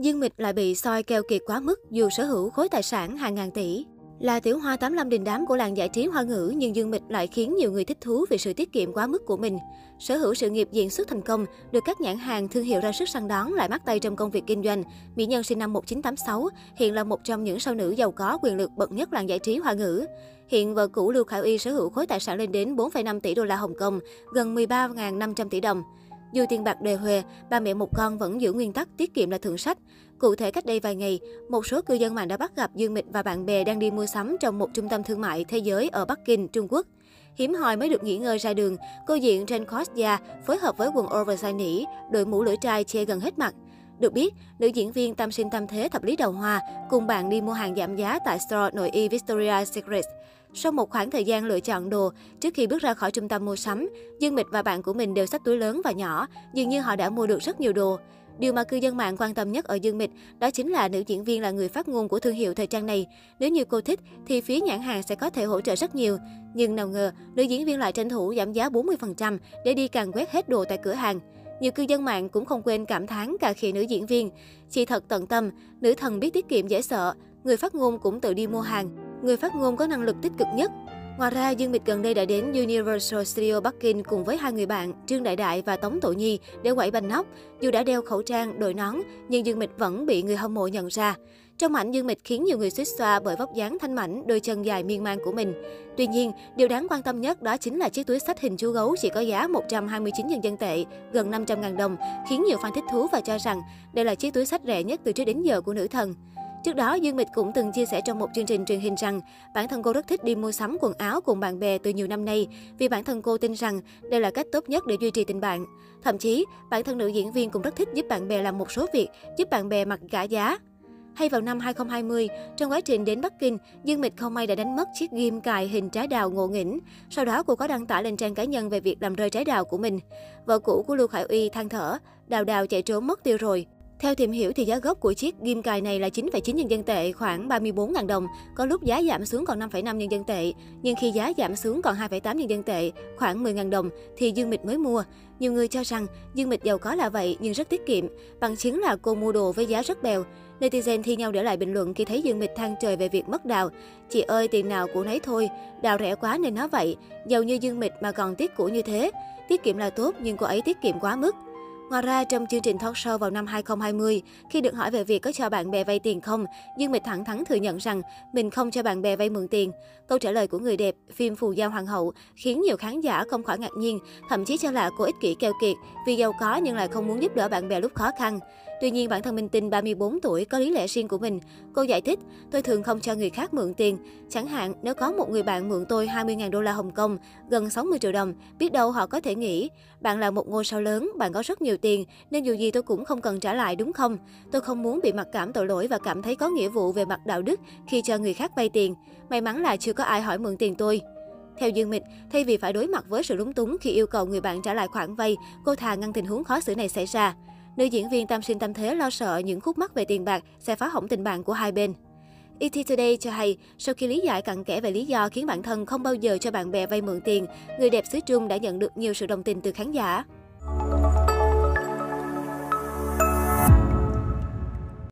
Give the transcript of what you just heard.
Dương Mịch lại bị soi keo kiệt quá mức dù sở hữu khối tài sản hàng ngàn tỷ. Là tiểu hoa 85 đình đám của làng giải trí hoa ngữ, nhưng Dương Mịch lại khiến nhiều người thích thú vì sự tiết kiệm quá mức của mình. Sở hữu sự nghiệp diễn xuất thành công, được các nhãn hàng thương hiệu ra sức săn đón lại bắt tay trong công việc kinh doanh. Mỹ Nhân sinh năm 1986, hiện là một trong những sao nữ giàu có quyền lực bậc nhất làng giải trí hoa ngữ. Hiện vợ cũ Lưu Khải Y sở hữu khối tài sản lên đến 4,5 tỷ đô la Hồng Kông, gần 13.500 tỷ đồng. Dù tiền bạc đề huề, ba mẹ một con vẫn giữ nguyên tắc tiết kiệm là thượng sách. Cụ thể cách đây vài ngày, một số cư dân mạng đã bắt gặp Dương Mịch và bạn bè đang đi mua sắm trong một trung tâm thương mại thế giới ở Bắc Kinh, Trung Quốc. Hiếm hoi mới được nghỉ ngơi ra đường, cô diện trên Kostya phối hợp với quần oversize nỉ, đội mũ lưỡi trai che gần hết mặt. Được biết, nữ diễn viên tam sinh tam thế thập lý đầu hoa cùng bạn đi mua hàng giảm giá tại store nội y Victoria's Secret. Sau một khoảng thời gian lựa chọn đồ, trước khi bước ra khỏi trung tâm mua sắm, Dương Mịch và bạn của mình đều xách túi lớn và nhỏ, dường như họ đã mua được rất nhiều đồ. Điều mà cư dân mạng quan tâm nhất ở Dương Mịch đó chính là nữ diễn viên là người phát ngôn của thương hiệu thời trang này. Nếu như cô thích thì phía nhãn hàng sẽ có thể hỗ trợ rất nhiều. Nhưng nào ngờ, nữ diễn viên lại tranh thủ giảm giá 40% để đi càng quét hết đồ tại cửa hàng. Nhiều cư dân mạng cũng không quên cảm thán cả khi nữ diễn viên. Chị thật tận tâm, nữ thần biết tiết kiệm dễ sợ, người phát ngôn cũng tự đi mua hàng. Người phát ngôn có năng lực tích cực nhất. Ngoài ra, Dương Mịch gần đây đã đến Universal Studio Bắc Kinh cùng với hai người bạn, Trương Đại Đại và Tống Tổ Nhi để quẩy bánh nóc. Dù đã đeo khẩu trang, đội nón, nhưng Dương Mịch vẫn bị người hâm mộ nhận ra. Trong ảnh, Dương Mịch khiến nhiều người suýt xoa bởi vóc dáng thanh mảnh, đôi chân dài miên man của mình. Tuy nhiên, điều đáng quan tâm nhất đó chính là chiếc túi sách hình chú gấu chỉ có giá 129 nhân dân tệ, gần 500 ngàn đồng, khiến nhiều fan thích thú và cho rằng đây là chiếc túi sách rẻ nhất từ trước đến giờ của nữ thần. Trước đó, Dương Mịch cũng từng chia sẻ trong một chương trình truyền hình rằng bản thân cô rất thích đi mua sắm quần áo cùng bạn bè từ nhiều năm nay vì bản thân cô tin rằng đây là cách tốt nhất để duy trì tình bạn. Thậm chí, bản thân nữ diễn viên cũng rất thích giúp bạn bè làm một số việc, giúp bạn bè mặc cả giá. Hay vào năm 2020, trong quá trình đến Bắc Kinh, Dương Mịch không may đã đánh mất chiếc ghim cài hình trái đào ngộ nghĩnh. Sau đó cô có đăng tải lên trang cá nhân về việc làm rơi trái đào của mình. Vợ cũ của Lưu Khải Uy than thở, đào đào chạy trốn mất tiêu rồi. Theo tìm hiểu thì giá gốc của chiếc ghim cài này là 9,9 nhân dân tệ, khoảng 34.000 đồng, có lúc giá giảm xuống còn 5,5 nhân dân tệ. Nhưng khi giá giảm xuống còn 2,8 nhân dân tệ, khoảng 10.000 đồng thì Dương Mịch mới mua. Nhiều người cho rằng Dương Mịch giàu có là vậy nhưng rất tiết kiệm, bằng chứng là cô mua đồ với giá rất bèo. Netizen thi nhau để lại bình luận khi thấy Dương Mịch than trời về việc mất đào. Chị ơi, tiền nào của nấy thôi, đào rẻ quá nên nó vậy. Giàu như Dương Mịch mà còn tiết của như thế. Tiết kiệm là tốt nhưng cô ấy tiết kiệm quá mức. Ngoài ra, trong chương trình talk show vào năm 2020, khi được hỏi về việc có cho bạn bè vay tiền không, Dương Mịch thẳng thắn thừa nhận rằng mình không cho bạn bè vay mượn tiền. Câu trả lời của người đẹp, phim Phù Giao Hoàng hậu, khiến nhiều khán giả không khỏi ngạc nhiên, thậm chí cho là cô ích kỷ keo kiệt vì giàu có nhưng lại không muốn giúp đỡ bạn bè lúc khó khăn. Tuy nhiên, bản thân Minh Tinh 34 tuổi có lý lẽ riêng của mình. Cô giải thích, tôi thường không cho người khác mượn tiền. Chẳng hạn, nếu có một người bạn mượn tôi 20.000 đô la Hồng Kông, gần 60 triệu đồng, biết đâu họ có thể nghĩ, bạn là một ngôi sao lớn, bạn có rất nhiều tiền, nên dù gì tôi cũng không cần trả lại đúng không? Tôi không muốn bị mặc cảm tội lỗi và cảm thấy có nghĩa vụ về mặt đạo đức khi cho người khác vay tiền. May mắn là chưa có ai hỏi mượn tiền tôi. Theo Dương Mịch, thay vì phải đối mặt với sự lúng túng khi yêu cầu người bạn trả lại khoản vay, cô thà ngăn tình huống khó xử này xảy ra. Nữ diễn viên tam sinh tam thế lo sợ những khúc mắc về tiền bạc sẽ phá hỏng tình bạn của hai bên. ET Today cho hay, sau khi lý giải cặn kẽ về lý do khiến bản thân không bao giờ cho bạn bè vay mượn tiền, người đẹp xứ Trung đã nhận được nhiều sự đồng tình từ khán giả.